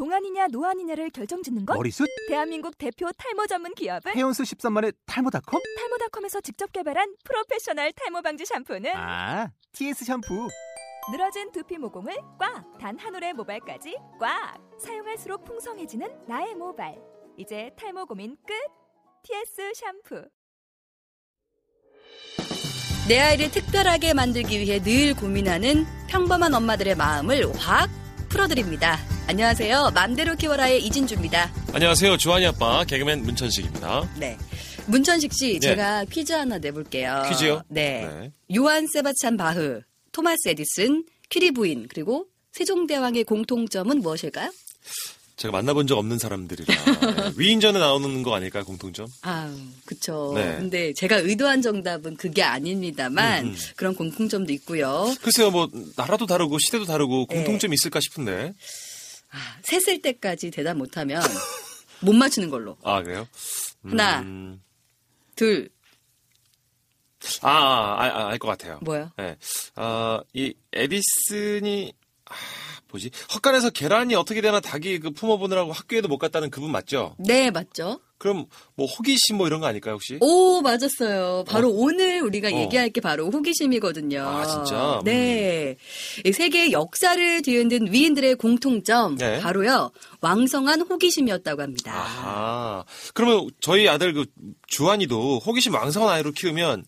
동안이냐 노안이냐를 결정짓는 것? 머리숱? 대한민국 대표 탈모 전문 기업은 헤어수 13만의 탈모닷컴? 탈모닷컴에서 직접 개발한 프로페셔널 탈모 방지 샴푸는 아, TS 샴푸. 늘어진 두피 모공을 꽉! 단 한 올의 모발까지 꽉! 사용할수록 풍성해지는 나의 모발. 이제 탈모 고민 끝! TS 샴푸. 내 아이를 특별하게 만들기 위해 늘 고민하는 평범한 엄마들의 마음을 확 풀어드립니다. 안녕하세요. 맘대로 키워라의 이진주입니다. 안녕하세요. 주한이 아빠 개그맨 문천식입니다. 네. 문천식 씨, 네. 제가 퀴즈 하나 내볼게요. 퀴즈요? 네. 네. 요한 세바찬 바흐, 토마스 에디슨, 퀴리 부인, 그리고 세종대왕의 공통점은 무엇일까요? 제가 만나본 적 없는 사람들이라 네. 위인전에 나오는 거 아닐까요? 공통점? 아, 그쵸. 네. 근데 제가 의도한 정답은 그게 아닙니다만 음, 음. 그런 공통점도 있고요. 글쎄요, 뭐 나라도 다르고 시대도 다르고 네. 공통점 이 있을까 싶은데. 아, 셋을 때까지 대답 못하면 못 맞추는 걸로. 아 그래요? 하나. 음, 둘, 아, 아, 아, 알 것 같아요. 뭐요? 네. 아, 이 에디슨이 아, 뭐지? 헛간에서 계란이 어떻게 되나 닭이 그 품어보느라고 학교에도 못 갔다는 그분 맞죠? 네, 맞죠? 그럼 뭐 호기심 뭐 이런 거 아닐까요 혹시? 오, 맞았어요. 바로 오늘 우리가 어. 얘기할 게 바로 호기심이거든요. 아, 진짜? 네. 이 세계의 역사를 뒤흔든 위인들의 공통점, 네. 바로요, 왕성한 호기심이었다고 합니다. 아하. 그러면 저희 아들 그 주한이도 호기심 왕성한 아이로 키우면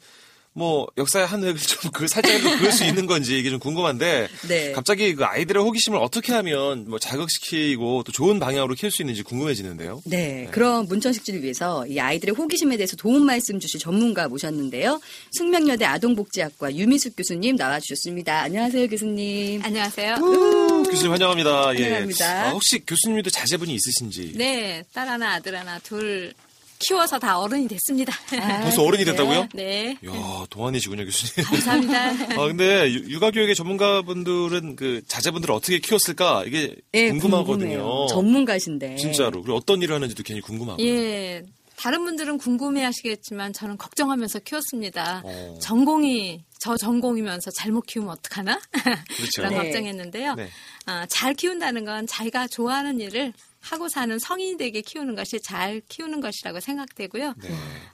뭐 역사의 한 획을 좀 그 살짝이라도 그을 수 있는 건지 이게 좀 궁금한데 네. 갑자기 그 아이들의 호기심을 어떻게 하면 뭐 자극시키고 또 좋은 방향으로 키울 수 있는지 궁금해지는데요. 네, 그럼 문천식지를 위해서 이 아이들의 호기심에 대해서 도움 말씀 주실 전문가 모셨는데요. 숙명여대 아동복지학과 유미숙 교수님 나와주셨습니다. 안녕하세요, 교수님. 안녕하세요. 교수님 환영합니다. 예. 환영합니다. 아, 혹시 교수님도 자제분이 있으신지? 네, 딸 하나, 아들 하나, 둘 키워서 다 어른이 됐습니다. 아, 벌써 어른이 그래요? 됐다고요? 네, 이야, 동안이시군요, 교수님. 감사합니다. 아, 근데 유- 육아교육의 전문가분들은 그 자제분들을 어떻게 키웠을까? 이게 네, 궁금하거든요. 궁금해요. 전문가신데. 진짜로. 그리고 어떤 일을 하는지도 괜히 궁금하고요. 예, 다른 분들은 궁금해 하시겠지만 저는 걱정하면서 키웠습니다. 어. 전공이 저 전공이면서 잘못 키우면 어떡하나? 그렇죠. 그런 네. 걱정했는데요. 네. 아, 잘 키운다는 건 자기가 좋아하는 일을 하고 사는 성인이 되게 키우는 것이 잘 키우는 것이라고 생각되고요. 네.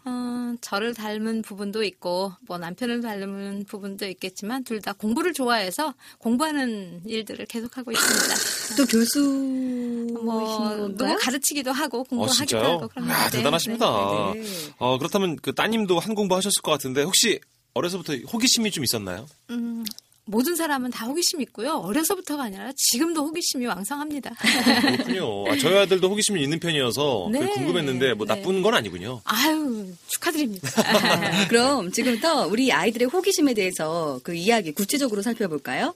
어, 저를 닮은 부분도 있고 뭐 남편을 닮은 부분도 있겠지만 둘 다 공부를 좋아해서 공부하는 일들을 계속하고 있습니다. 또 교수이신 뭐 건가요? 가르치기도 하고 어, 공부하기도 진짜요? 하고 그런 야, 네, 대단하십니다. 네. 어, 그렇다면 그 따님도 한 공부 하셨을 것 같은데 혹시 어려서부터 호기심이 좀 있었나요? 음, 모든 사람은 다 호기심 있고요. 어려서부터가 아니라 지금도 호기심이 왕성합니다. 그렇군요. 아, 저희 아들도 호기심이 있는 편이어서 그게 네. 궁금했는데 뭐 네. 나쁜 건 아니군요. 아유 축하드립니다. 그럼 지금부터 우리 아이들의 호기심에 대해서 그 이야기 구체적으로 살펴볼까요?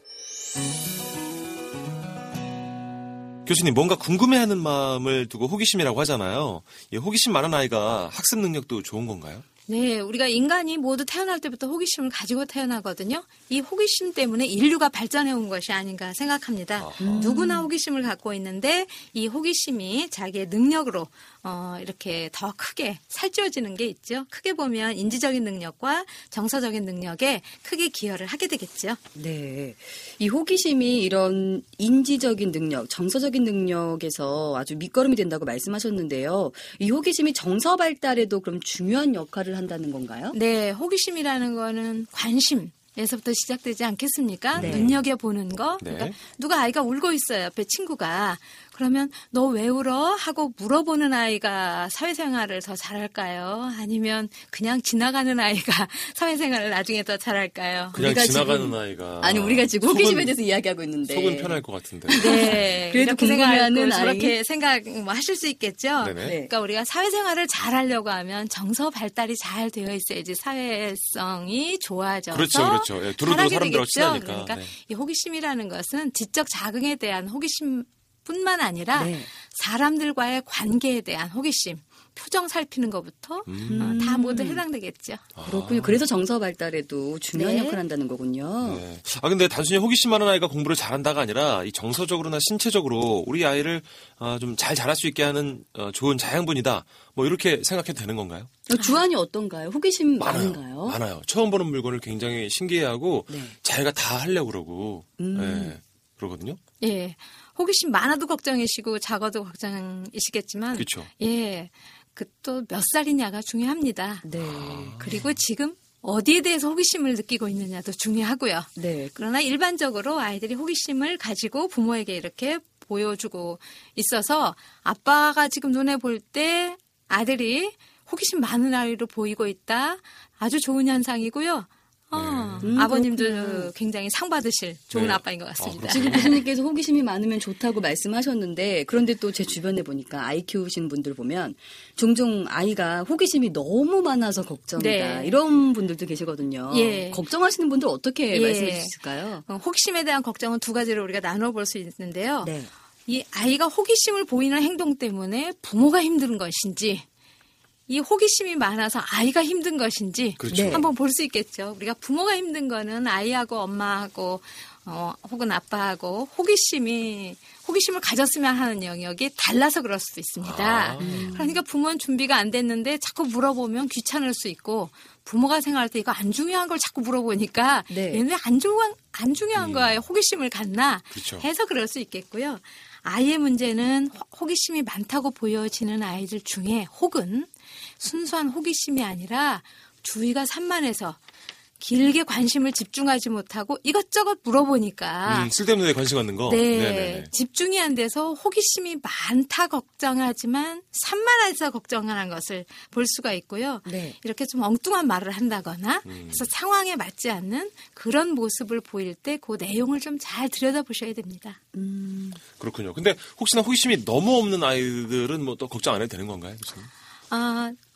교수님 뭔가 궁금해하는 마음을 두고 호기심이라고 하잖아요. 이 호기심 많은 아이가 학습 능력도 좋은 건가요? 네, 우리가 인간이 모두 태어날 때부터 호기심을 가지고 태어나거든요. 이 호기심 때문에 인류가 발전해 온 것이 아닌가 생각합니다. 아하. 누구나 호기심을 갖고 있는데 이 호기심이 자기의 능력으로 어, 이렇게 더 크게 살찌워지는 게 있죠. 크게 보면 인지적인 능력과 정서적인 능력에 크게 기여를 하게 되겠죠. 네. 이 호기심이 이런 인지적인 능력, 정서적인 능력에서 아주 밑거름이 된다고 말씀하셨는데요. 이 호기심이 정서 발달에도 그럼 중요한 역할을 한다는 건가요? 네, 호기심이라는 거는 관심. 에서부터 시작되지 않겠습니까? 네. 눈여겨 보는 거. 네. 그러니까 누가 아이가 울고 있어요. 옆에 친구가. 그러면 너 왜 울어? 하고 물어보는 아이가 사회생활을 더 잘할까요? 아니면 그냥 지나가는 아이가 사회생활을 나중에 더 잘할까요? 그냥 우리가 지나가는 지금- 아이가 아니 우리가 지금 속은- 호기심에 대해서 이야기하고 있는데 속은 편할 것 같은데. 네. 그래도 궁금해하는 저렇게 생각 뭐 하실 수 있겠죠. 네네. 네. 그러니까 우리가 사회생활을 잘 하려고 하면 정서 발달이 잘 되어 있어야지 사회성이 좋아져서 그렇죠, 그렇죠. 예, 두루두루 잘하게 사람들하고 되겠죠. 친하니까. 그러니까 네. 이 호기심이라는 것은 지적 자극에 대한 호기심 뿐만 아니라 네. 사람들과의 관계에 대한 호기심, 표정 살피는 것부터 음. 어, 다 모두 해당되겠죠. 그렇군요. 그래서 정서 발달에도 중요한 네. 역할을 한다는 거군요. 네. 아 근데 단순히 호기심 많은 아이가 공부를 잘한다가 아니라 이 정서적으로나 신체적으로 우리 아이를 아, 좀잘 자랄 수 있게 하는 어, 좋은 자양분이다. 뭐 이렇게 생각해도 되는 건가요? 어, 주안이 어떤가요? 호기심 많은가요? 많아요. 처음 보는 물건을 굉장히 신기해하고 네. 자기가 다 하려고 그러고 음. 네, 그러거든요. 예. 호기심 많아도 걱정이시고 작아도 걱정이시겠지만 그렇죠. 예. 그 또 몇 살이냐가 중요합니다. 네. 그리고 지금 어디에 대해서 호기심을 느끼고 있느냐도 중요하고요. 네. 그러나 일반적으로 아이들이 호기심을 가지고 부모에게 이렇게 보여주고 있어서 아빠가 지금 눈에 볼 때 아들이 호기심 많은 아이로 보이고 있다. 아주 좋은 현상이고요. 어, 음, 아버님도 그렇구나. 굉장히 상 받으실 좋은 네. 아빠인 것 같습니다. 아, 지금 교수님께서 호기심이 많으면 좋다고 말씀하셨는데 그런데 또 제 주변에 보니까 아이 키우시는 분들 보면 종종 아이가 호기심이 너무 많아서 걱정이다 네. 이런 분들도 계시거든요. 예. 걱정하시는 분들 어떻게 예. 말씀해 주실까요? 어, 호기심에 대한 걱정은 두 가지로 우리가 나눠볼 수 있는데요. 네. 이 아이가 호기심을 보이는 행동 때문에 부모가 힘든 것인지 이 호기심이 많아서 아이가 힘든 것인지 그렇죠. 네. 한번 볼 수 있겠죠. 우리가 부모가 힘든 거는 아이하고 엄마하고 어, 혹은 아빠하고 호기심이 호기심을 가졌으면 하는 영역이 달라서 그럴 수도 있습니다. 아. 그러니까 부모는 준비가 안 됐는데 자꾸 물어보면 귀찮을 수 있고 부모가 생각할 때 이거 안 중요한 걸 자꾸 물어보니까 네. 얘는 안 중요한 안 중요한 거에 호기심을 갖나 그렇죠. 해서 그럴 수 있겠고요. 아이의 문제는 호- 호기심이 많다고 보여지는 아이들 중에 혹은 순수한 호기심이 아니라 주의가 산만해서 길게 관심을 집중하지 못하고 이것저것 물어보니까 음, 쓸데없는 데 관심 갖는 거. 네, 네네네. 집중이 안 돼서 호기심이 많다 걱정하지만 산만해서 걱정하는 것을 볼 수가 있고요. 네. 이렇게 좀 엉뚱한 말을 한다거나 음. 해서 상황에 맞지 않는 그런 모습을 보일 때 그 내용을 좀 잘 들여다보셔야 됩니다. 음, 그렇군요. 근데 혹시나 호기심이 너무 없는 아이들은 뭐 또 걱정 안 해도 되는 건가요? 교수님? 아, 또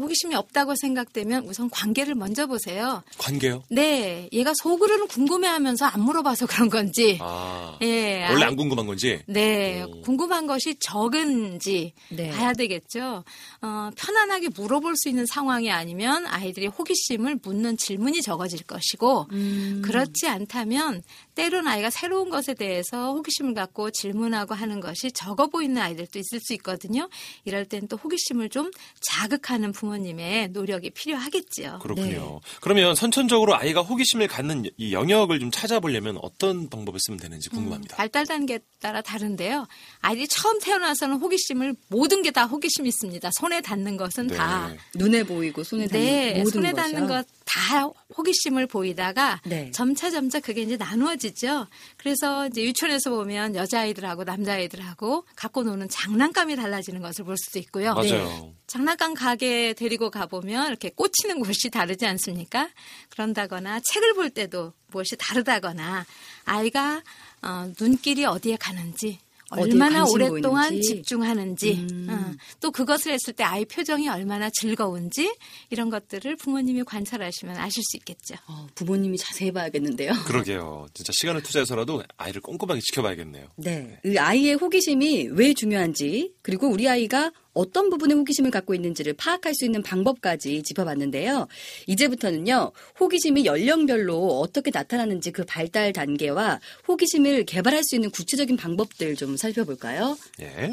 호기심이 없다고 생각되면 우선 관계를 먼저 보세요. 관계요? 네, 얘가 속으로는 궁금해하면서 안 물어봐서 그런 건지. 아. 예, 원래 아, 안 궁금한 건지? 네, 오. 궁금한 것이 적은지 네. 봐야 되겠죠. 어, 편안하게 물어볼 수 있는 상황이 아니면 아이들이 호기심을 묻는 질문이 적어질 것이고, 음. 그렇지 않다면 때론 아이가 새로운 것에 대해서 호기심을 갖고 질문하고 하는 것이 적어 보이는 아이들도 있을 수 있거든요. 이럴 땐 또 호기심을 좀 자극하는 부모님의 노력이 필요하겠지요. 그렇군요. 그러면 선천적으로 아이가 호기심을 갖는 이 영역을 좀 찾아보려면 어떤 방법을 쓰면 되는지 궁금합니다. 발달 단계에 따라 다른데요. 아이들이 처음 태어나서는 호기심을 모든 게 다 호기심이 있습니다. 손에 닿는 것은 네. 다 눈에 보이고 손에 닿는 네, 모든 손에 것이요. 닿는 것 다 호기심을 보이다가 네. 점차 점차 그게 이제 나누어지죠. 그래서 이제 유치원에서 보면 여자아이들하고 남자아이들하고 갖고 노는 장난감이 달라지는 것을 볼 수도 있고요. 맞아요. 장난감 가게 데리고 가보면 이렇게 꽂히는 곳이 다르지 않습니까? 그런다거나 책을 볼 때도 무엇이 다르다거나 아이가 어, 눈길이 어디에 가는지 얼마나 오랫동안 보이는지. 집중하는지 음. 어, 또 그것을 했을 때 아이 표정이 얼마나 즐거운지 이런 것들을 부모님이 관찰하시면 아실 수 있겠죠. 어, 부모님이 자세히 봐야겠는데요. 그러게요. 진짜 시간을 투자해서라도 아이를 꼼꼼하게 지켜봐야겠네요. 네. 이 아이의 호기심이 왜 중요한지, 그리고 우리 아이가 어떤 부분에 호기심을 갖고 있는지를 파악할 수 있는 방법까지 짚어봤는데요. 이제부터는요, 호기심이 연령별로 어떻게 나타나는지 그 발달 단계와 호기심을 개발할 수 있는 구체적인 방법들 좀 살펴볼까요? 예.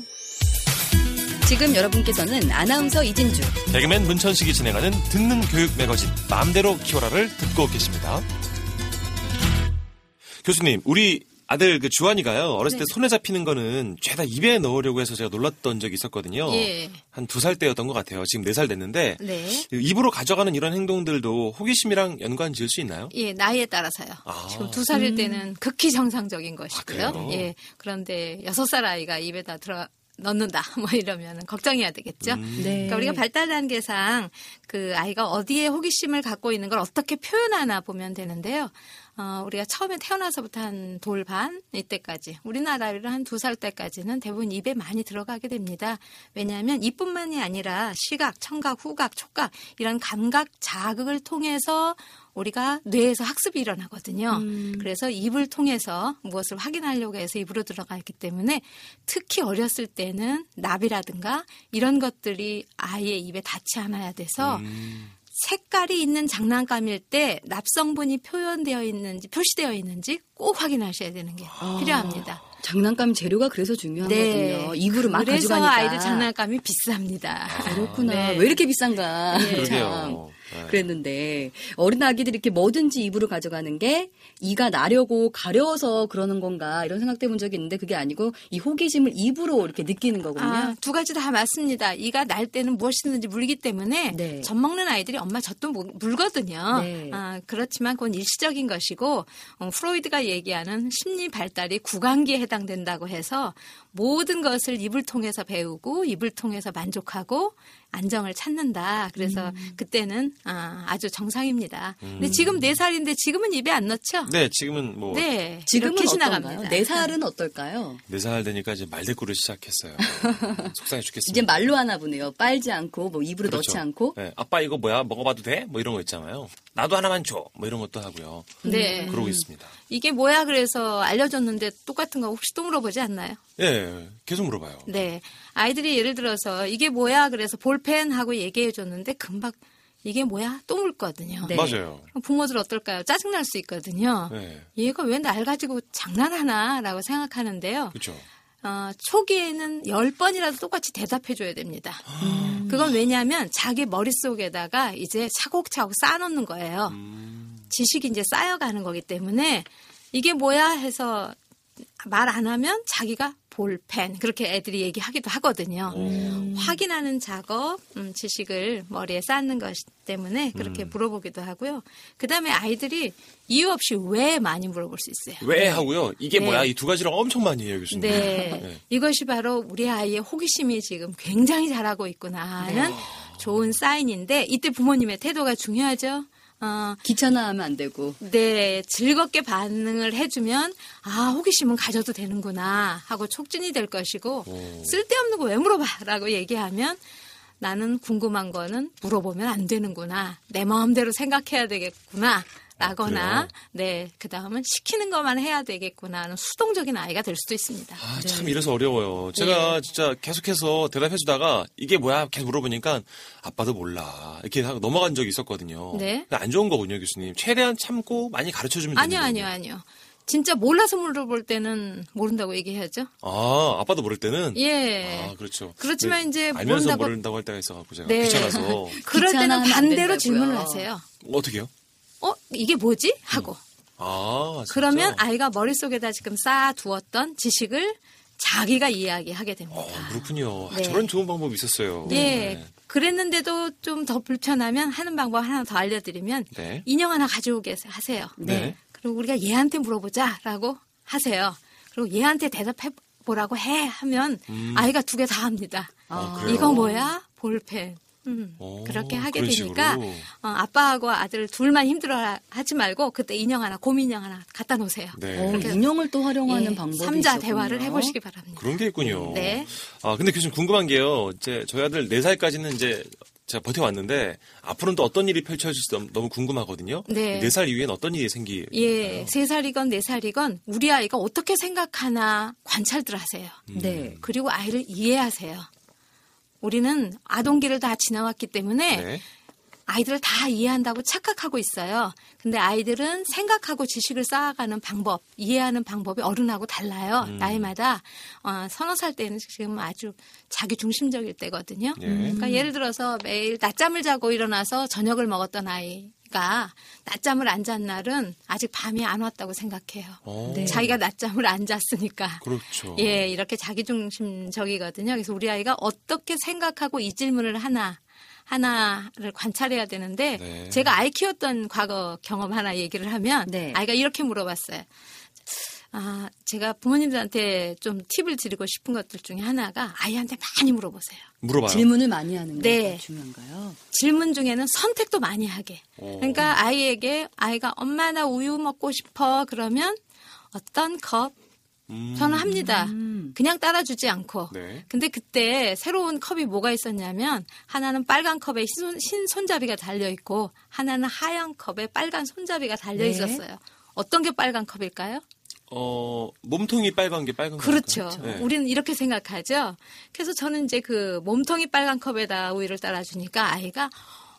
지금 여러분께서는 아나운서 이진주, 개그맨 문천식이 진행하는 듣는 교육 매거진 마음대로 키워라를 듣고 계십니다. 교수님, 우리 아들 그 주환이가요 어렸을 때 네. 손에 잡히는 거는 죄다 입에 넣으려고 해서 제가 놀랐던 적이 있었거든요. 예. 한두 살 때였던 것 같아요. 지금 네 살 됐는데 네. 입으로 가져가는 이런 행동들도 호기심이랑 연관 지을 수 있나요? 예, 나이에 따라서요. 아. 지금 두 살일 때는 극히 정상적인 것이고요. 그래요? 예. 그런데 여섯 살 아이가 입에다 들어 넣는다. 뭐 이러면 걱정해야 되겠죠. 음. 네. 그러니까 우리가 발달 단계상 그 아이가 어디에 호기심을 갖고 있는 걸 어떻게 표현하나 보면 되는데요. 어, 우리가 처음에 태어나서부터 한 돌 반 이때까지 우리나라로 한두 살 때까지는 대부분 입에 많이 들어가게 됩니다. 왜냐하면 입뿐만이 아니라 시각, 청각, 후각, 촉각 이런 감각 자극을 통해서 우리가 뇌에서 학습이 일어나거든요. 그래서 입을 통해서 무엇을 확인하려고 해서 입으로 들어가기 때문에 특히 어렸을 때는 납이라든가 이런 것들이 아이의 입에 닿지 않아야 돼서 음. 색깔이 있는 장난감일 때 납성분이 표현되어 있는지 표시되어 있는지 꼭 확인하셔야 되는 게 필요합니다. 장난감 재료가 그래서 중요하거든요. 입으로 막 네. 그래서 가져가니까. 아이들 장난감이 비쌉니다. 그렇구나. 네. 왜 이렇게 비싼가. 참. 그러게요. 네. 그랬는데 어린 아기들이 이렇게 뭐든지 입으로 가져가는 게 이가 나려고 가려워서 그러는 건가 이런 생각해 본 적이 있는데 그게 아니고 이 호기심을 입으로 이렇게 느끼는 거군요. 아, 두 가지 다 맞습니다. 이가 날 때는 무엇이든지 물기 때문에 네. 젖 먹는 아이들이 엄마 젖도 물- 물거든요. 네. 아, 그렇지만 그건 일시적인 것이고 어, 프로이드가 얘기하는 심리 발달이 구강기에 해당된다고 해서 모든 것을 입을 통해서 배우고 입을 통해서 만족하고 안정을 찾는다. 그래서 음. 그때는 아, 아주 정상입니다. 근데 지금 네 살인데 지금은 입에 안 넣죠? 네, 지금은 뭐 네, 지금은? 지나갑니다. 네 살은 어떨까요? 네살 되니까 이제 말대꾸를 시작했어요. 속상해 죽겠습니다. 이제 말로 하나 보네요. 빨지 않고 뭐 입으로 그렇죠. 넣지 않고. 네, 아빠 이거 뭐야? 먹어봐도 돼? 뭐 이런 거 있잖아요. 나도 하나만 줘. 뭐 이런 것도 하고요. 네. 그러고 있습니다. 이게 뭐야 그래서 알려줬는데 똑같은 거 혹시 또 물어보지 않나요? 예, 계속 물어봐요. 네. 아이들이 예를 들어서 이게 뭐야 그래서 볼펜 하고 얘기해 줬는데 금방 이게 뭐야 또 묻거든요. 네. 맞아요. 그럼 부모들 어떨까요? 짜증날 수 있거든요. 네, 얘가 왜 날 가지고 장난하나 라고 생각하는데요. 그렇죠. 어, 초기에는 열 번이라도 똑같이 대답해 줘야 됩니다. 그건 왜냐하면 자기 머릿속에다가 이제 차곡차곡 쌓아놓는 거예요. 지식이 이제 쌓여가는 거기 때문에 이게 뭐야 해서 말 안 하면 자기가 볼펜 그렇게 애들이 얘기하기도 하거든요. 확인하는 작업, 음, 지식을 머리에 쌓는 것 때문에 그렇게 물어보기도 하고요. 그 다음에 아이들이 이유 없이 왜 많이 물어볼 수 있어요. 왜 하고요? 이게 네. 뭐야? 이 두 가지를 엄청 많이 해요, 교수님. 네. 네. 이것이 바로 우리 아이의 호기심이 지금 굉장히 잘하고 있구나 하는 좋은 사인인데 이때 부모님의 태도가 중요하죠. 어, 귀찮아하면 안 되고. 네, 즐겁게 반응을 해주면 아 호기심은 가져도 되는구나 하고 촉진이 될 것이고 오. 쓸데없는 거 왜 물어봐라고 얘기하면 나는 궁금한 거는 물어보면 안 되는구나 내 마음대로 생각해야 되겠구나. 라거나, 아? 네, 그 다음은 시키는 것만 해야 되겠구나 하는 수동적인 아이가 될 수도 있습니다. 아, 참 이래서 어려워요. 제가 진짜 계속해서 대답해주다가 이게 뭐야? 계속 물어보니까 아빠도 몰라. 이렇게 하고 넘어간 적이 있었거든요. 네. 안 좋은 거군요, 교수님. 최대한 참고 많이 가르쳐주면 아니요, 아니요. 아니요. 진짜 몰라서 물어볼 때는 모른다고 얘기해야죠. 아, 아빠도 모를 때는? 예. 아, 그렇죠. 그렇지만 네, 이제 알면서 모른다고- 모른다고 할 때가 있어갖고 제가 네. 귀찮아서. 그럴 때는 반대로. 질문을 하세요. 어떻게요? 어, 이게 뭐지? 하고. 아, 진짜? 그러면 아이가 머릿속에다 지금 쌓아두었던 지식을 자기가 이야기하게 됩니다. 어, 그렇군요. 아, 네. 저런 좋은 방법이 있었어요. 예. 네. 그랬는데도 좀 더 불편하면 하는 방법 하나 더 알려드리면 네. 인형 하나 가져오게 하세요. 네. 그리고 우리가 얘한테 물어보자라고 하세요. 그리고 얘한테 대답해 보라고 해 하면 아이가 두 개 다 합니다. 음. 아? 이거 뭐야? 볼펜. 음, 오, 그렇게 하게 되니까 식으로. 어, 아빠하고 아들 둘만 힘들어 하지 말고 그때 인형 하나 곰 인형 하나 갖다 놓으세요. 네. 어, 그렇게 인형을 또 활용하는 예, 방법이 삼자 있었군요. 대화를 해보시기 바랍니다. 그런 게 있군요. 네. 아, 근데 교수님 궁금한 게요. 이제 저희 아들 4 살까지는 이제 제가 버텨왔는데 앞으로는 또 어떤 일이 펼쳐질지 너무, 너무 궁금하거든요. 네. 4살 이후엔 어떤 일이 생기? 예, 세 살이건 네 살이건 우리 아이가 어떻게 생각하나 관찰들 하세요. 음. 네. 그리고 아이를 이해하세요. 우리는 아동기를 다 지나왔기 때문에 네. 아이들을 다 이해한다고 착각하고 있어요. 근데 아이들은 생각하고 지식을 쌓아가는 방법, 이해하는 방법이 어른하고 달라요. 음. 나이마다 어, 서너 살 때는 지금 아주 자기 중심적일 때거든요. 예. 그러니까 예를 들어서 매일 낮잠을 자고 일어나서 저녁을 먹었던 아이 가 낮잠을 안 잔 날은 아직 밤이 안 왔다고 생각해요. 어, 네. 자기가 낮잠을 안 잤으니까. 그렇죠. 예, 이렇게 자기중심적이거든요. 그래서 우리 아이가 어떻게 생각하고 이 질문을 하나, 하나를 관찰해야 되는데, 네. 제가 아이 키웠던 과거 경험 하나 얘기를 하면, 네. 아이가 이렇게 물어봤어요. 아, 제가 부모님들한테 좀 팁을 드리고 싶은 것들 중에 하나가 아이한테 많이 물어보세요. 물어봐요. 질문을 많이 하는 게 네. 중요한가요? 질문 중에는 선택도 많이 하게. 오. 그러니까 아이에게 아이가 엄마 나 우유 먹고 싶어 그러면 어떤 컵 음. 저는 합니다. 음. 그냥 따라주지 않고. 네. 근데 그때 새로운 컵이 뭐가 있었냐면 하나는 빨간 컵에 흰, 흰 손잡이가 달려 있고 하나는 하얀 컵에 빨간 손잡이가 달려 네. 있었어요. 어떤 게 빨간 컵일까요? 어, 몸통이 빨간 게 빨간 거. 그렇죠. 네. 우리는 이렇게 생각하죠. 그래서 저는 이제 그 몸통이 빨간 컵에다 우유를 따라주니까 아이가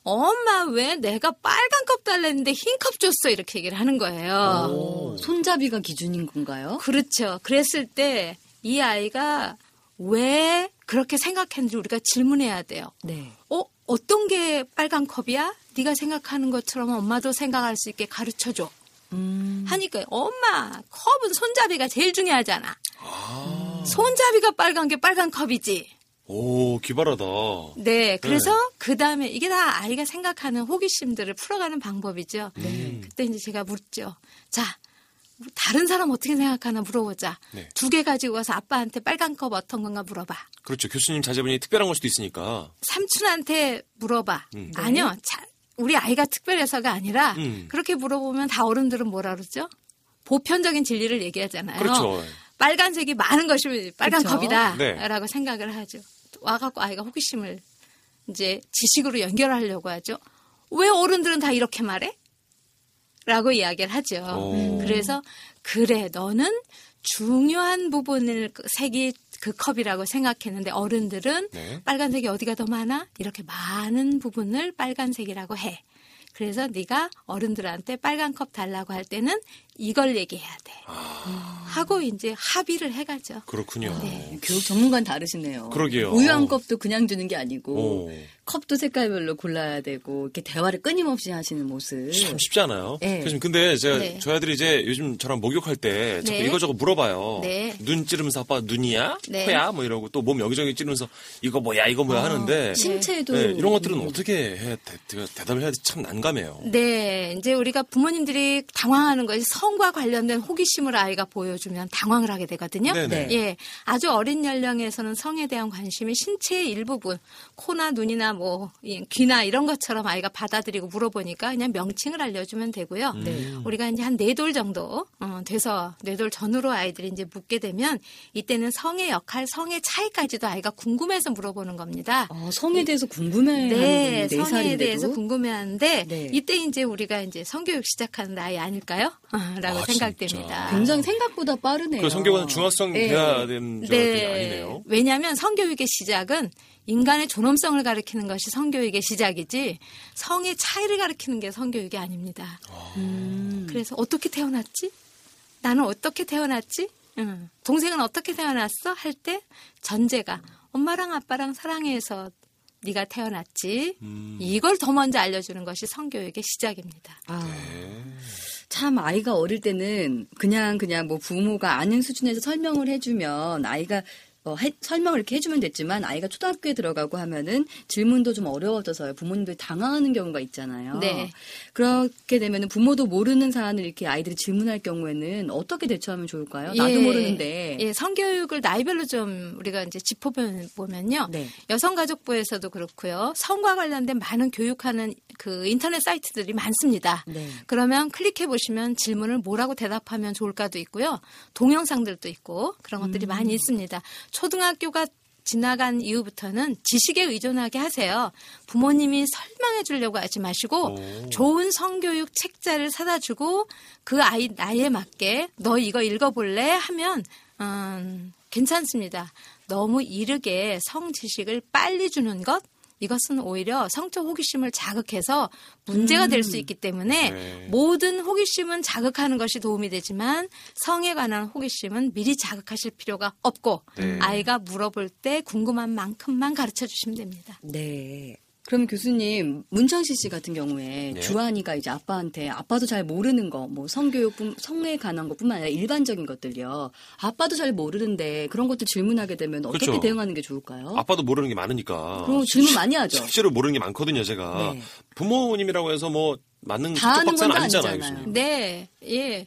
엄마 왜 내가 빨간 컵 달랬는데 흰 컵 줬어 이렇게 얘기를 하는 거예요. 오, 손잡이가 기준인 건가요? 그렇죠. 그랬을 때 이 아이가 왜 그렇게 생각했는지 우리가 질문해야 돼요. 네. 어 어떤 게 빨간 컵이야? 네가 생각하는 것처럼 엄마도 생각할 수 있게 가르쳐 줘. 음. 하니까 엄마 컵은 손잡이가 제일 중요하잖아. 아. 손잡이가 빨간 게 빨간 컵이지. 오, 기발하다. 네, 그래서 그 다음에 이게 다 아이가 생각하는 호기심들을 풀어가는 방법이죠. 네. 그때 이제 제가 묻죠. 자, 다른 사람 어떻게 생각하나 물어보자. 네. 두개 가지고 가서 아빠한테 빨간 컵 어떤 건가 물어봐. 그렇죠. 교수님 자제분이 특별한 걸 수도 있으니까. 삼촌한테 물어봐. 음. 아니요, 자, 우리 아이가 특별해서가 아니라 음. 그렇게 물어보면 다 어른들은 뭐라 그러죠? 보편적인 진리를 얘기하잖아요. 그렇죠. 빨간색이 많은 것이 빨간 그쵸? 컵이다. 네. 라고 생각을 하죠. 와갖고 아이가 호기심을 이제 지식으로 연결하려고 하죠. 왜 어른들은 다 이렇게 말해? 라고 이야기를 하죠. 오. 그래서 그래 너는 중요한 부분을 그 색이 그 컵이라고 생각했는데 어른들은 네. 빨간색이 어디가 더 많아? 이렇게 많은 부분을 빨간색이라고 해. 그래서 네가 어른들한테 빨간 컵 달라고 할 때는 이걸 얘기해야 돼. 아. 하고 이제 합의를 해가죠. 그렇군요. 네. 교육 전문가는 다르시네요. 그러게요. 우유 한 컵도 그냥 주는 게 아니고 오. 컵도 색깔별로 골라야 되고 이렇게 대화를 끊임없이 하시는 모습. 참 쉽지 않아요. 네. 근데 제가 네. 저희 아들이 이제 요즘 저랑 목욕할 때 자꾸 네. 이거저거 물어봐요. 네. 눈 찌르면서 아빠 눈이야? 네. 코야? 뭐 이러고 또 몸 여기저기 찌르면서 이거 뭐야 이거 뭐야 하는데 신체도 네, 이런 것들은 음. 어떻게 해, 대, 답을 해야 될지 참 난감해요. 네, 이제 우리가 부모님들이 당황하는 것이 성과 관련된 호기심을 아이가 보여주면 당황을 하게 되거든요. 네네. 예, 아주 어린 연령에서는 성에 대한 관심이 신체의 일부분, 코나 눈이나 뭐 이, 귀나 이런 것처럼 아이가 받아들이고 물어보니까 그냥 명칭을 알려주면 되고요. 네. 우리가 이제 한 네 돌 정도 어, 돼서 네 돌 전후로 아이들이 이제 묻게 되면 이때는 성의 역할, 성의 차이까지도 아이가 궁금해서 물어보는 겁니다. 어, 성에 대해서 궁금해하는 네, 네 성에 살인데도 대해서 궁금해하는데 네. 이때 이제 우리가 이제 성교육 시작하는 나이 아닐까요? 어, 라고 아, 생각됩니다. 굉장히 생각보다 빠르네요. 그 성격은 중학생 네. 돼야 되는 줄 알았더니 아니네요. 왜냐하면 성교육의 시작은 인간의 존엄성을 가리키는 것이 성교육의 시작이지 성의 차이를 가리키는 게 성교육이 아닙니다. 음. 그래서 어떻게 태어났지? 나는 어떻게 태어났지? 응. 동생은 어떻게 태어났어? 할 때 전제가 엄마랑 아빠랑 사랑해서 네가 태어났지. 음. 이걸 더 먼저 알려주는 것이 성교육의 시작입니다. 아, 네. 참 아이가 어릴 때는 그냥 그냥 뭐 부모가 아는 수준에서 설명을 해주면 아이가 어, 해- 설명을 이렇게 해주면 됐지만 아이가 초등학교에 들어가고 하면은 질문도 좀 어려워져서 부모님들이 당황하는 경우가 있잖아요. 네. 그렇게 되면은 부모도 모르는 사안을 이렇게 아이들이 질문할 경우에는 어떻게 대처하면 좋을까요? 나도 예. 모르는데. 예, 성교육을 나이별로 좀 우리가 이제 짚어보면요. 네. 여성가족부에서도 그렇고요. 성과 관련된 많은 교육하는 그 인터넷 사이트들이 많습니다. 네. 그러면 클릭해 보시면 질문을 뭐라고 대답하면 좋을까도 있고요. 동영상들도 있고 그런 것들이 음. 많이 있습니다. 초등학교가 지나간 이후부터는 지식에 의존하게 하세요. 부모님이 설명해 주려고 하지 마시고 오. 좋은 성교육 책자를 사다 주고 그 아이 나이에 맞게 너 이거 읽어 볼래 하면 음, 괜찮습니다. 너무 이르게 성 지식을 빨리 주는 것 이것은 오히려 성적 호기심을 자극해서 문제가 될 수 있기 때문에 네. 모든 호기심은 자극하는 것이 도움이 되지만 성에 관한 호기심은 미리 자극하실 필요가 없고 네. 아이가 물어볼 때 궁금한 만큼만 가르쳐 주시면 됩니다. 네. 그럼 교수님 문창시 씨 같은 경우에 네. 주한이가 이제 아빠한테 아빠도 잘 모르는 거 뭐 성교육 성에 관한 것뿐만 아니라 일반적인 것들요 아빠도 잘 모르는데 그런 것들 질문하게 되면 어떻게 그렇죠. 대응하는 게 좋을까요? 아빠도 모르는 게 많으니까. 그럼 질문 많이 하죠. 실제로 모르는 게 많거든요, 제가. 네. 부모님이라고 해서 뭐 맞는 다 박사는 건 아니잖아요. 아니잖아요. 네, 예.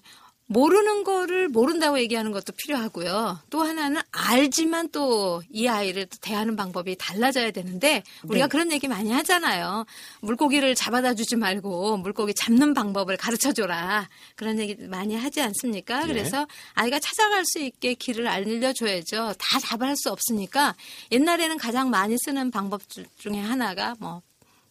모르는 거를 모른다고 얘기하는 것도 필요하고요. 또 하나는 알지만 또 이 아이를 또 대하는 방법이 달라져야 되는데 우리가 네. 그런 얘기 많이 하잖아요. 물고기를 잡아다 주지 말고 물고기 잡는 방법을 가르쳐 줘라. 그런 얘기 많이 하지 않습니까? 네. 그래서 아이가 찾아갈 수 있게 길을 알려 줘야죠. 다 잡을 수 없으니까 옛날에는 가장 많이 쓰는 방법 주- 중에 하나가 뭐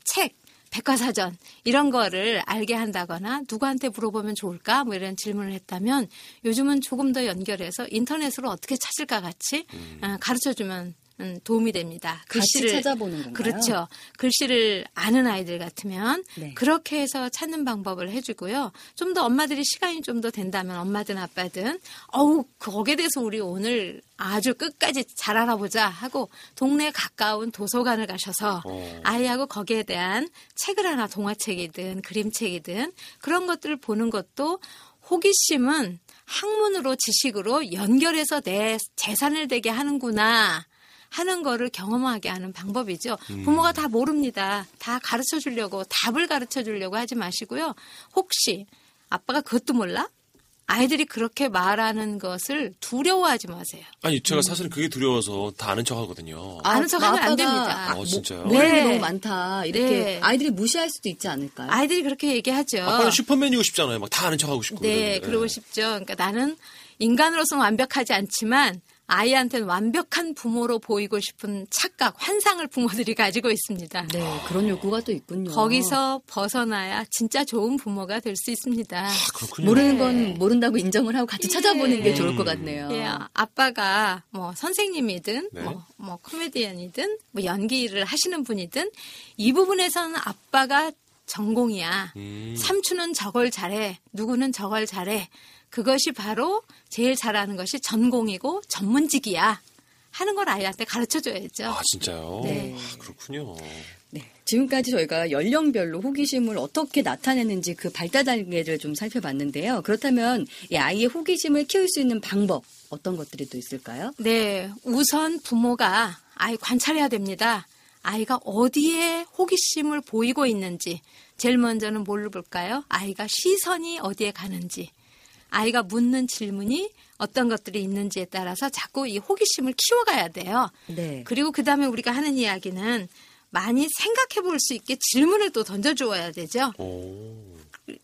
책, 백과사전 이런 거를 알게 한다거나 누구한테 물어보면 좋을까? 뭐 이런 질문을 했다면 요즘은 조금 더 연결해서 인터넷으로 어떻게 찾을까 같이 어, 가르쳐 주면 음, 도움이 됩니다. 같이 찾아보는 건가요? 그렇죠. 글씨를 아는 아이들 같으면 네. 그렇게 해서 찾는 방법을 해주고요. 좀 더 엄마들이 시간이 좀 더 된다면 엄마든 아빠든 어우 거기에 대해서 우리 오늘 아주 끝까지 잘 알아보자 하고 동네 가까운 도서관을 가셔서 어. 아이하고 거기에 대한 책을 하나 동화책이든 그림책이든 그런 것들을 보는 것도 호기심은 학문으로 지식으로 연결해서 내 재산을 되게 하는구나 하는 거를 경험하게 하는 방법이죠. 부모가 다 모릅니다. 다 가르쳐 주려고 답을 가르쳐 주려고 하지 마시고요. 혹시 아빠가 그것도 몰라? 아이들이 그렇게 말하는 것을 두려워하지 마세요. 아니 제가 사실은 그게 두려워서 다 아는 척하거든요. 아는 척 하면 안 됩니다. 어, 진짜요? 모르는 게 네. 너무 많다. 이렇게 네. 아이들이 무시할 수도 있지 않을까요? 아이들이 그렇게 얘기하죠. 아빠는 슈퍼맨이고 싶잖아요. 막 다 아는 척하고 싶고. 네, 그러는데. 그러고 싶죠. 그러니까 나는 인간으로서는 완벽하지 않지만 아이한테는 완벽한 부모로 보이고 싶은 착각, 환상을 부모들이 가지고 있습니다. 네, 그런 욕구가 또 있군요. 거기서 벗어나야 진짜 좋은 부모가 될 수 있습니다. 아, 그렇군요. 모르는 건 모른다고 인정을 하고 같이 찾아보는 게 좋을 것 같네요. 예, 아빠가 뭐 선생님이든 네. 뭐, 뭐 코미디언이든 뭐 연기를 하시는 분이든 이 부분에서는 아빠가 전공이야. 음. 삼촌은 저걸 잘해. 누구는 저걸 잘해. 그것이 바로 제일 잘하는 것이 전공이고 전문직이야. 하는 걸 아이한테 가르쳐 줘야죠. 아 진짜요? 네. 아, 그렇군요. 네. 지금까지 저희가 연령별로 호기심을 어떻게 나타내는지 그 발달 단계를 좀 살펴봤는데요. 그렇다면 이 아이의 호기심을 키울 수 있는 방법 어떤 것들이 또 있을까요? 네, 우선 부모가 아이 관찰해야 됩니다. 아이가 어디에 호기심을 보이고 있는지. 제일 먼저는 뭘로 볼까요? 아이가 시선이 어디에 가는지. 아이가 묻는 질문이 어떤 것들이 있는지에 따라서 자꾸 이 호기심을 키워가야 돼요. 네. 그리고 그 다음에 우리가 하는 이야기는 많이 생각해 볼 수 있게 질문을 또 던져주어야 되죠. 오.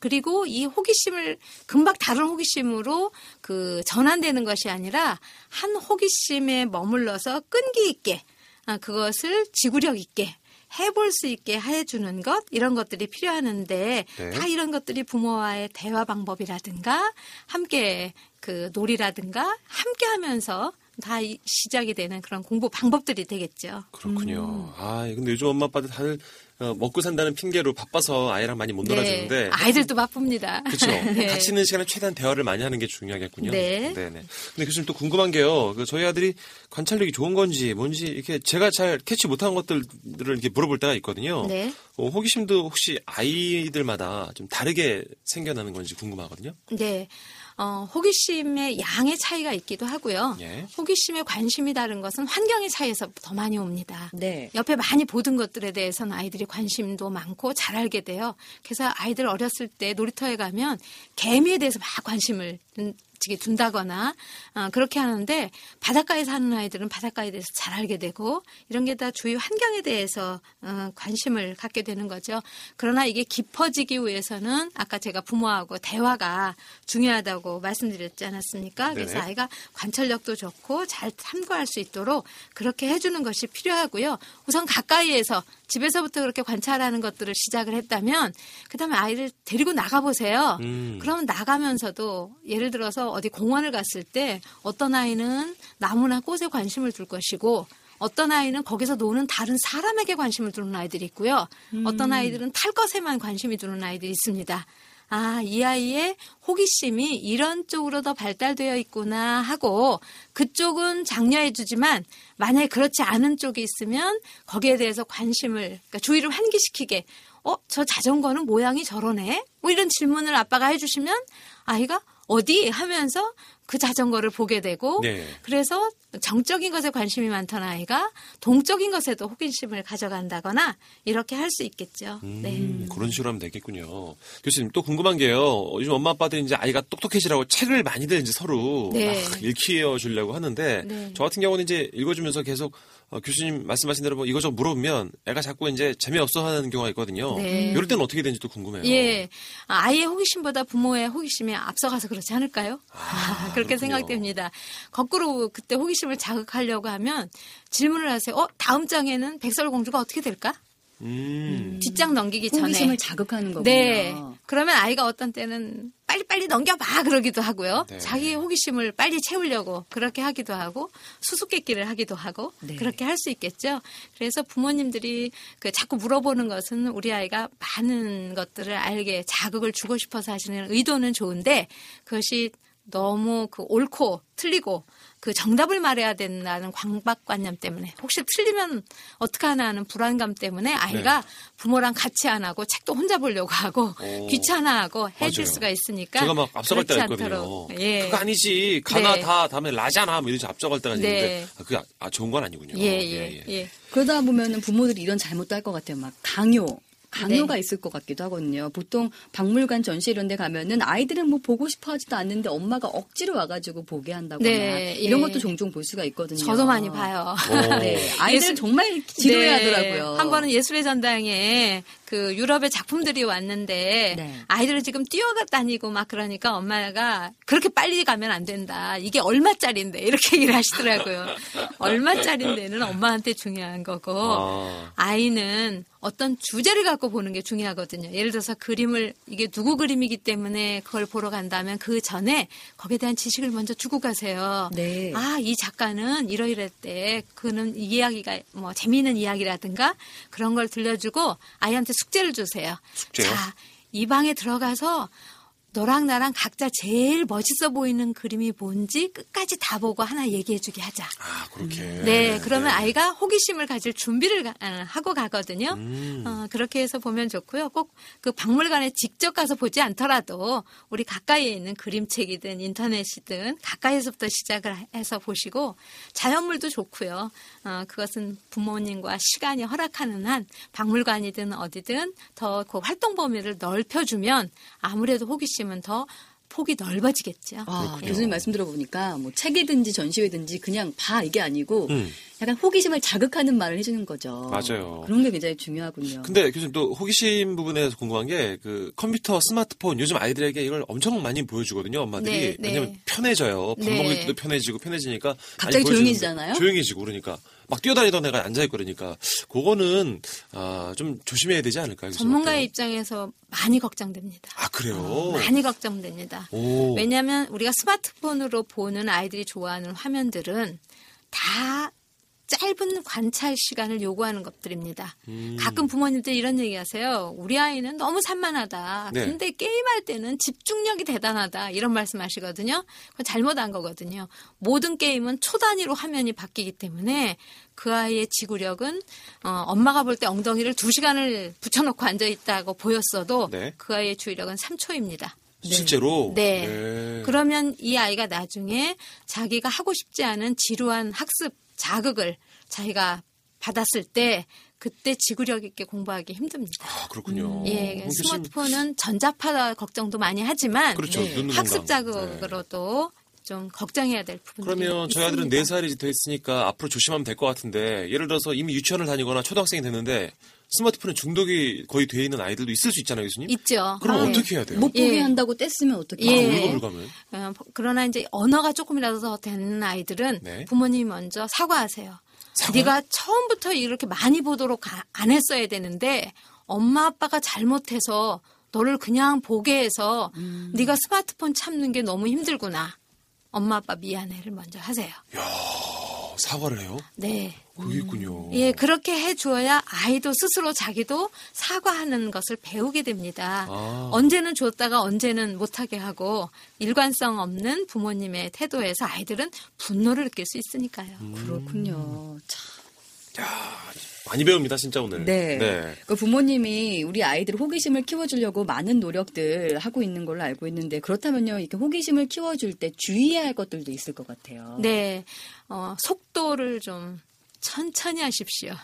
그리고 이 호기심을 금방 다른 호기심으로 그 전환되는 것이 아니라 한 호기심에 머물러서 끈기 있게 아, 그것을 지구력 있게 해볼 수 있게 해주는 것 이런 것들이 필요하는데 네. 다 이런 것들이 부모와의 대화 방법이라든가 함께 그 놀이라든가 함께 하면서 다 이- 시작이 되는 그런 공부 방법들이 되겠죠. 그렇군요. 아, 근데 요즘 엄마 아빠들 다들 어, 먹고 산다는 핑계로 바빠서 아이랑 많이 못 놀아주는데. 네. 아이들도 바쁩니다. 그렇죠. 네. 같이 있는 시간에 최대한 대화를 많이 하는 게 중요하겠군요. 네. 네 근데 교수님 또 궁금한 게요. 그 저희 아들이 관찰력이 좋은 건지 뭔지 이렇게 제가 잘 캐치 못한 것들을 이렇게 물어볼 때가 있거든요. 네. 어, 호기심도 혹시 아이들마다 좀 다르게 생겨나는 건지 궁금하거든요. 네. 어, 호기심의 양의 차이가 있기도 하고요. 예. 호기심의 관심이 다른 것은 환경의 차이에서 더 많이 옵니다. 네. 옆에 많이 보던 것들에 대해서는 아이들이 관심도 많고 잘 알게 돼요. 그래서 아이들 어렸을 때 놀이터에 가면 개미에 대해서 막 관심을 둔- 지게 둔다거나 어, 그렇게 하는데 바닷가에 사는 아이들은 바닷가에 대해서 잘 알게 되고 이런 게 다 주위 환경에 대해서 어, 관심을 갖게 되는 거죠. 그러나 이게 깊어지기 위해서는 아까 제가 부모하고 대화가 중요하다고 말씀드렸지 않았습니까? 그래서 네네. 아이가 관찰력도 좋고 잘 참고할 수 있도록 그렇게 해주는 것이 필요하고요. 우선 가까이에서 집에서부터 그렇게 관찰하는 것들을 시작을 했다면 그다음에 아이를 데리고 나가 보세요. 음. 그러면 나가면서도 예를 들어서 어디 공원을 갔을 때 어떤 아이는 나무나 꽃에 관심을 둘 것이고 어떤 아이는 거기서 노는 다른 사람에게 관심을 두는 아이들이 있고요. 어떤 아이들은 탈 것에만 관심이 두는 아이들이 있습니다. 아, 이 아이의 호기심이 이런 쪽으로 더 발달되어 있구나 하고 그쪽은 장려해 주지만 만약에 그렇지 않은 쪽이 있으면 거기에 대해서 관심을 그러니까 주의를 환기시키게 어, 저 자전거는 모양이 저러네? 뭐 이런 질문을 아빠가 해 주시면 아이가 어디? 하면서 그 자전거를 보게 되고 네. 그래서 정적인 것에 관심이 많던 아이가 동적인 것에도 호기심을 가져간다거나 이렇게 할 수 있겠죠. 음, 네. 그런 식으로 하면 되겠군요. 교수님 또 궁금한 게요. 요즘 엄마 아빠들이 이제 아이가 똑똑해지라고 책을 많이들 이제 서로 네. 막 읽히어 주려고 하는데 네. 저 같은 경우는 이제 읽어주면서 계속 어, 교수님 말씀하신 대로 뭐 이거저거 물어보면 애가 자꾸 이제 재미없어 하는 경우가 있거든요. 네. 이럴 때는 어떻게 되는지 또 궁금해요. 예. 아이의 호기심보다 부모의 호기심이 앞서가서 그렇지 않을까요? 아, 그렇게 그렇군요. 생각됩니다. 거꾸로 그때 호기심을 자극하려고 하면 질문을 하세요. 어, 다음 장에는 백설공주가 어떻게 될까? 음. 뒷장 넘기기 전에 호기심을 자극하는 거군요. 네. 그러면 아이가 어떤 때는 빨리빨리 넘겨봐 그러기도 하고요. 네. 자기 호기심을 빨리 채우려고 그렇게 하기도 하고 수수께끼를 하기도 하고 네. 그렇게 할 수 있겠죠. 그래서 부모님들이 그 자꾸 물어보는 것은 우리 아이가 많은 것들을 알게 자극을 주고 싶어서 하시는 의도는 좋은데 그것이 너무 그 옳고 틀리고 그 정답을 말해야 된다는 광박관념 때문에 혹시 틀리면 어떡하나 하는 불안감 때문에 아이가 부모랑 같이 안 하고 책도 혼자 보려고 하고 오. 귀찮아하고 맞아요. 수가 있으니까 제가 막 앞서갈 때가 있거든요. 예. 그거 아니지. 가나 네. 다 다음에 라잖아. 뭐 이러지 앞서갈 때가 있는데 네. 아, 그게 아, 좋은 건 아니군요. 예, 예, 예. 그러다 보면은 부모들이 이런 잘못도 할 것 같아요. 막 강요. 강요가 네. 있을 것 같기도 하거든요. 보통 박물관 전시 이런 데 가면은 아이들은 뭐 보고 싶어 하지도 않는데 엄마가 억지로 와가지고 보게 한다거나 네, 이런 예. 것도 종종 볼 수가 있거든요. 저도 많이 봐요. 오. 네. 아이들 예술- 정말 지루해 네. 하더라고요. 한 번은 예술의 전당에 그 유럽의 작품들이 왔는데 네. 아이들은 지금 뛰어가 다니고 막 그러니까 엄마가 그렇게 빨리 가면 안 된다. 이게 얼마짜린데 이렇게 얘기를 하시더라고요. 얼마짜린데는 엄마한테 중요한 거고 아. 아이는 어떤 주제를 갖고 보는 게 중요하거든요. 예를 들어서 그림을 이게 누구 그림이기 때문에 그걸 보러 간다면 그 전에 거기에 대한 지식을 먼저 주고 가세요. 네. 아, 이 작가는 이러이랬대. 그는 이 이야기가 뭐 재미있는 이야기라든가 그런 걸 들려주고 아이한테 숙제를 주세요. 숙제요? 자, 이 방에 들어가서 너랑 나랑 각자 제일 멋있어 보이는 그림이 뭔지 끝까지 다 보고 하나 얘기해주게 하자. 아, 그렇게. 네, 그러면 아이가 호기심을 가질 준비를 가- 아, 하고 가거든요. 음. 어, 그렇게 해서 보면 좋고요. 꼭 그 박물관에 직접 가서 보지 않더라도 우리 가까이에 있는 그림책이든 인터넷이든 가까이서부터 시작을 해서 보시고 자연물도 좋고요. 어, 그것은 부모님과 시간이 허락하는 한 박물관이든 어디든 더 그 활동 범위를 넓혀주면 아무래도 호기심 은더 폭이 넓어지겠죠. 아, 교수님 말씀 들어보니까 뭐 책이든지 전시회든지 그냥 봐 이게 아니고 음. 약간 호기심을 자극하는 말을 해주는 거죠. 맞아요. 그런 게 굉장히 중요하군요. 근데 교수님 또 호기심 부분에서 궁금한 게 그 컴퓨터, 스마트폰 요즘 아이들에게 이걸 엄청 많이 보여주거든요. 엄마들이 네, 네. 왜냐면 편해져요. 밥 네. 먹을 때도 편해지고 편해지니까 갑자기 조용해지잖아요? 조용해지고 그러니까 막 뛰어다니던 애가 앉아 있고 그러니까 그거는 아, 좀 조심해야 되지 않을까요? 전문가의? 입장에서 많이 걱정됩니다. 아 그래요. 많이 걱정됩니다. 오. 왜냐하면 우리가 스마트폰으로 보는 아이들이 좋아하는 화면들은 다 짧은 관찰 시간을 요구하는 것들입니다. 음. 가끔 부모님들 이런 얘기 하세요. 우리 아이는 너무 산만하다. 네. 근데 게임할 때는 집중력이 대단하다. 이런 말씀 하시거든요. 그건 잘못한 거거든요. 모든 게임은 초 단위로 화면이 바뀌기 때문에 그 아이의 지구력은 어, 엄마가 볼 때 엉덩이를 두 시간을 붙여놓고 앉아 있다고 보였어도 네. 그 아이의 주의력은 3초입니다. 실제로. 네. 그러면 이 아이가 나중에 자기가 하고 싶지 않은 지루한 학습 자극을 자기가 받았을 때 그때 지구력 있게 공부하기 힘듭니다. 아 그렇군요. 예, 교수님, 스마트폰은 전자파 걱정도 많이 하지만 그렇죠. 네. 눈 학습 건강. 네. 자극으로도 좀 걱정해야 될 부분들이 그러면 저희 아들은 있습니다. 4살이 됐으니까 앞으로 조심하면 될 것 같은데 예를 들어서 이미 유치원을 다니거나 초등학생이 됐는데 스마트폰에 중독이 거의 돼 있는 아이들도 있을 수 있잖아요, 교수님. 있죠. 그럼 네. 어떻게 해야 돼요? 못 보게 예. 한다고 뗐으면 어떻게 아, 예. 해요? 울고불가면. 어, 그러나 이제 언어가 조금이라도 더 되는 아이들은 네. 부모님이 먼저 사과하세요. 사과요? 네가 처음부터 이렇게 많이 보도록 가- 안 했어야 되는데 엄마 아빠가 잘못해서 너를 그냥 보게 해서 음. 네가 스마트폰 참는 게 너무 힘들구나. 엄마 아빠 미안해를 먼저 하세요. 어, 사과를 해요? 네. 그게 있군요. 예, 그렇게 해 주어야 아이도 스스로 자기도 사과하는 것을 배우게 됩니다. 아. 언제는 줬다가 언제는 못하게 하고 일관성 없는 부모님의 태도에서 아이들은 분노를 느낄 수 있으니까요. 음. 그렇군요. 참. 많이 배웁니다, 진짜 오늘. 네. 네. 그 부모님이 우리 아이들 호기심을 키워주려고 많은 노력들 하고 있는 걸로 알고 있는데 그렇다면요, 이렇게 호기심을 키워줄 때 주의해야 할 것들도 있을 것 같아요. 네, 어, 속도를 좀 천천히 하십시오.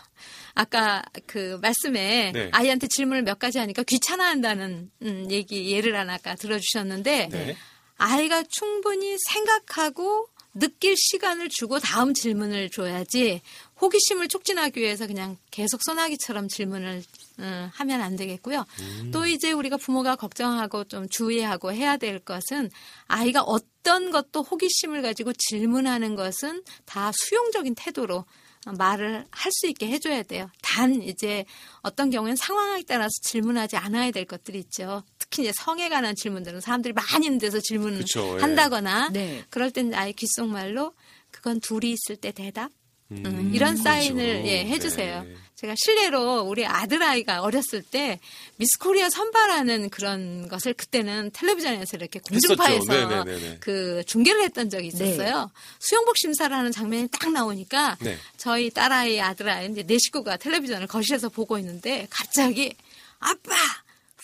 아까 그 말씀에 네. 아이한테 질문을 몇 가지 하니까 귀찮아한다는 음, 얘기 예를 하나 아까 들어주셨는데 네. 아이가 충분히 생각하고 느낄 시간을 주고 다음 질문을 줘야지 호기심을 촉진하기 위해서 그냥 계속 소나기처럼 질문을 음, 하면 안 되겠고요. 또 이제 우리가 부모가 걱정하고 좀 주의하고 해야 될 것은 아이가 어떤 것도 호기심을 가지고 질문하는 것은 다 수용적인 태도로 말을 할 수 있게 해줘야 돼요. 단 이제 어떤 경우에는 상황에 따라서 질문하지 않아야 될 것들이 있죠. 특히 이제 성에 관한 질문들은 사람들이 많이 있는 데서 질문을 그쵸, 예. 한다거나 네. 그럴 땐 아예 귓속말로 그건 둘이 있을 때 대답 음, 음, 이런 그렇죠. 사인을 예, 해주세요. 네. 제가 실례로 우리 아들아이가 어렸을 때 미스 코리아 선발하는 그런 것을 그때는 텔레비전에서 이렇게 공중파에서 했었죠. 네네네네. 그 중계를 했던 적이 있었어요. 수영복 심사를 하는 장면이 딱 나오니까 네. 저희 딸아이, 아들아이 이제 네 식구가 텔레비전을 거실에서 보고 있는데 갑자기 아빠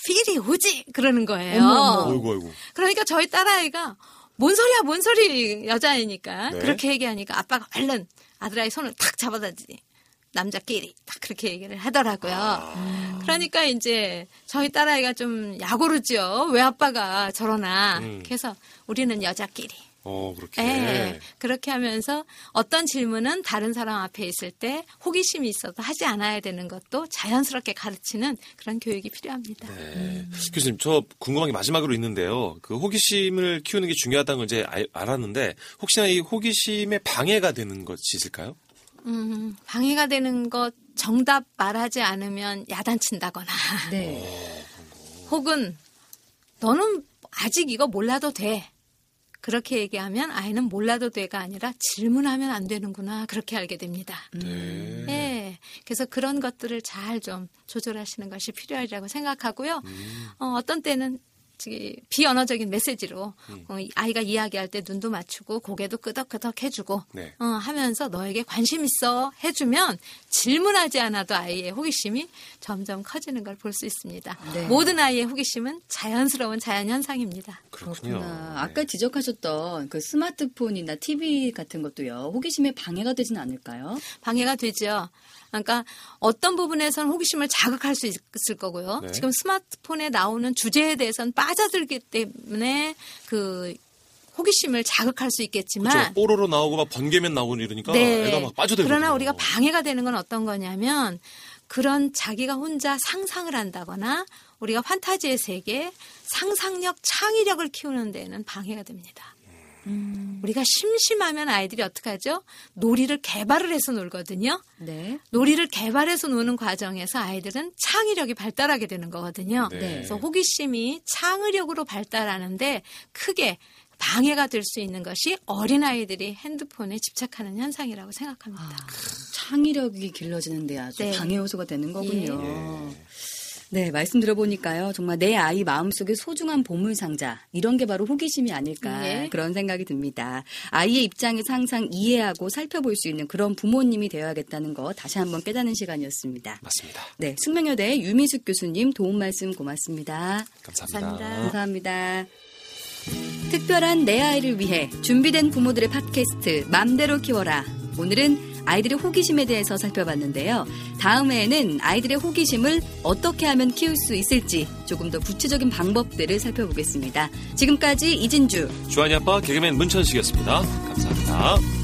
필이 오지 그러는 거예요. 어이구 어이구. 그러니까 저희 딸아이가 뭔 소리야, 뭔 소리 여자이니까 네. 그렇게 얘기하니까 아빠가 얼른 아들아이 손을 탁 잡아다지 남자끼리 딱 그렇게 얘기를 하더라고요. 아. 그러니까 이제 저희 딸아이가 좀 야고르죠. 왜 아빠가 저러나. 음. 그래서 우리는 여자끼리. 어 그렇게. 예, 그렇게 하면서 어떤 질문은 다른 사람 앞에 있을 때 호기심이 있어도 하지 않아야 되는 것도 자연스럽게 가르치는 그런 교육이 필요합니다. 네. 교수님, 저 궁금한 게 마지막으로 있는데요. 그 호기심을 키우는 게 중요하다는 걸 이제 알- 알았는데, 혹시나 이 호기심에 방해가 되는 것이 있을까요? 음, 방해가 되는 것 정답 말하지 않으면 야단친다거나 네. 혹은 너는 아직 이거 몰라도 돼. 그렇게 얘기하면 아이는 몰라도 돼가 아니라 질문하면 안 되는구나. 그렇게 알게 됩니다. 네. 예. 그래서 그런 것들을 잘 좀 조절하시는 것이 필요하리라고 생각하고요. 어, 어떤 때는 저기 비언어적인 메시지로 어, 이 아이가 이야기할 때 눈도 맞추고 고개도 끄덕끄덕 해주고 네. 어, 하면서 너에게 관심 있어 해주면 질문하지 않아도 아이의 호기심이 점점 커지는 걸 볼 수 있습니다. 네. 모든 아이의 호기심은 자연스러운 자연 현상입니다. 그렇군요. 그렇구나. 네. 아까 지적하셨던 그 스마트폰이나 TV 같은 것도요. 호기심에 방해가 되진 않을까요? 방해가 되죠. 그러니까 어떤 부분에서는 호기심을 자극할 수 있을 거고요. 네. 지금 스마트폰에 나오는 주제에 대해서는 빠져들기 때문에 그 호기심을 자극할 수 그렇죠. 있겠지만 뽀로로 나오고 막 번개면 나오고 이러니까 네. 애가 막 빠져들거든요. 그러나 우리가 방해가 되는 건 어떤 거냐면 그런 자기가 혼자 상상을 한다거나 우리가 판타지의 세계, 상상력, 창의력을 키우는 데는 방해가 됩니다. 우리가 심심하면 아이들이 어떻게 하죠? 놀이를 개발을 해서 놀거든요. 네. 놀이를 개발해서 노는 과정에서 아이들은 창의력이 발달하게 되는 거거든요. 네. 그래서 호기심이 창의력으로 발달하는데 크게 방해가 될 수 있는 것이 어린아이들이 핸드폰에 집착하는 현상이라고 생각합니다. 창의력이 길러지는데 아주 네. 방해 요소가 되는 거군요. 예. 네, 말씀 들어보니까요. 정말 내 아이 마음속에 소중한 보물 상자. 이런 게 바로 호기심이 아닐까. 네. 그런 생각이 듭니다. 아이의 입장에서 항상 이해하고 살펴볼 수 있는 그런 부모님이 되어야겠다는 거 다시 한번 깨닫는 시간이었습니다. 맞습니다. 네, 숙명여대 유미숙 교수님 도움 말씀 고맙습니다. 감사합니다. 감사합니다. 감사합니다. 특별한 내 아이를 위해 준비된 부모들의 팟캐스트 맘대로 키워라. 오늘은 아이들의 호기심에 대해서 살펴봤는데요. 다음에는 아이들의 호기심을 어떻게 하면 키울 수 있을지 조금 더 구체적인 방법들을 살펴보겠습니다. 지금까지 이진주 주한이 아빠 개그맨 문천식이었습니다. 감사합니다.